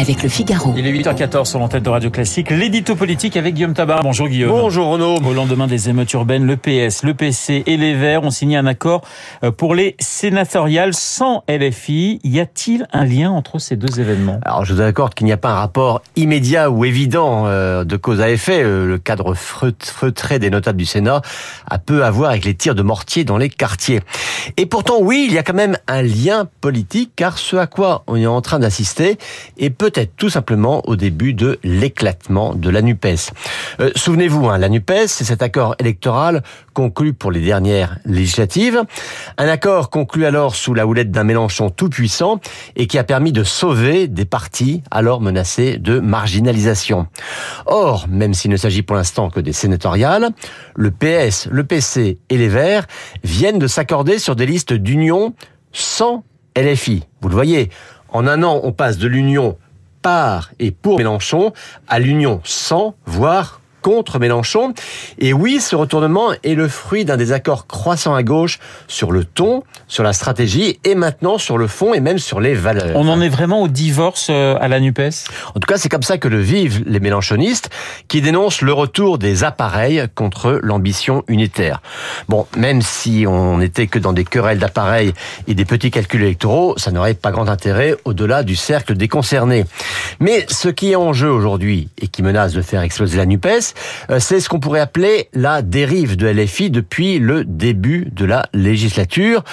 avec le Figaro. Il est 8h14 sur l'antenne de Radio Classique. L'édito politique avec Guillaume Tabar. Bonjour Guillaume. Bonjour Renaud. Au lendemain des émeutes urbaines, le PS, le PC et les Verts ont signé un accord euh, pour les sénatoriales sans LFI. Y a-t-il un lien entre ces deux événements? Alors je vous accorde qu'il n'y a pas un rapport immédiat ou évident euh, de cause à effet. Euh, le cadre feutré des notables du Sénat a peu à voir avec les tirs de mortier dans les quartiers. Et pourtant oui, il y a quand même un lien politique car ce à quoi on est en train d'assister est peut-être tout simplement au début de l'éclatement de la NUPES. Euh, souvenez-vous, hein, la NUPES, c'est cet accord électoral conclu pour les dernières législatives. Un accord conclu alors sous la houlette d'un Mélenchon tout-puissant et qui a permis de sauver des partis alors menacés de marginalisation. Or, même s'il ne s'agit pour l'instant que des sénatoriales, le PS, le PC et les Verts viennent de s'accorder sur des listes d'union sans LFI. Vous le voyez, en un an, on passe de l'union par et pour Mélenchon à l'union sans, voire contre Mélenchon. Et oui, ce retournement est le fruit d'un désaccord croissant à gauche sur le ton, sur la stratégie et maintenant sur le fond et même sur les valeurs. On en est vraiment au divorce euh, à la NUPES? En tout cas, c'est comme ça que le vivent les mélenchonistes qui dénoncent le retour des appareils contre l'ambition unitaire. Bon, même si on n'était que dans des querelles d'appareils et des petits calculs électoraux, ça n'aurait pas grand intérêt au-delà du cercle des concernés. Mais ce qui est en jeu aujourd'hui et qui menace de faire exploser la NUPES, euh, c'est ce qu'on pourrait appeler la dérive de LFI depuis le début de la législature.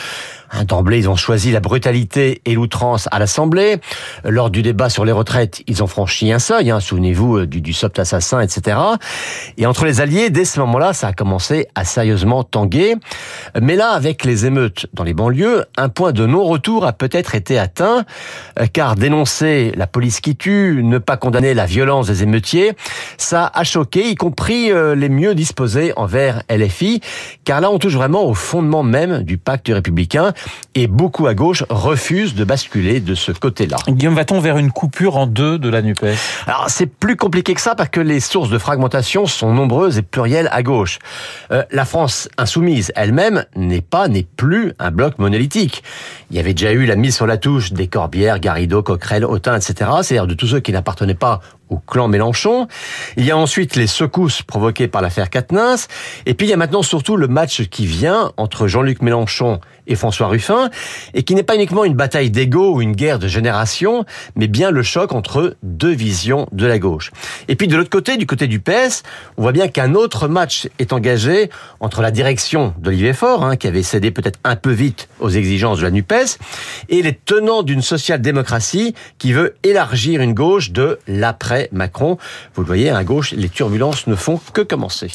Hein, d'emblée, ils ont choisi la brutalité et l'outrance à l'Assemblée. Lors du débat sur les retraites, ils ont franchi un seuil. Hein, Souvenez-vous euh, du, du soft assassin, etc. Et entre les alliés, dès ce moment-là, ça a commencé à sérieusement tanguer. Mais là, avec les émeutes dans les banlieues, un point de non-retour a peut-être été atteint, euh, car dénoncer la police qui tue, ne pas condamner la violence des émeutiers, ça a choqué, y compris euh, les mieux disposés envers LFI, car là, on touche vraiment au fondement même du pacte républicain et beaucoup à gauche refusent de basculer de ce côté-là. Guillaume, va-t-on vers une coupure en deux de la NUPES? Alors c'est plus compliqué que ça parce que les sources de fragmentation sont nombreuses et plurielles à gauche. Euh, la France insoumise elle-même n'est pas, n'est plus un bloc monolithique. Il y avait déjà eu la mise sur la touche des Corbières, Garrido, Coquerel, Autain, etc. C'est-à-dire de tous ceux qui n'appartenaient pas au clan Mélenchon. Il y a ensuite les secousses provoquées par l'affaire Quatennens. Et puis il y a maintenant surtout le match qui vient entre Jean-Luc Mélenchon et François Ruffin, et qui n'est pas uniquement une bataille d'ego ou une guerre de génération, mais bien le choc entre deux visions de la gauche. Et puis de l'autre côté, du côté du PS, on voit bien qu'un autre match est engagé entre la direction d'Olivier Faure, hein, qui avait cédé peut-être un peu vite aux exigences de la NUPES, et les tenants d'une social-démocratie qui veut élargir une gauche de l'après Macron. Vous le voyez, à gauche, les turbulences ne font que commencer.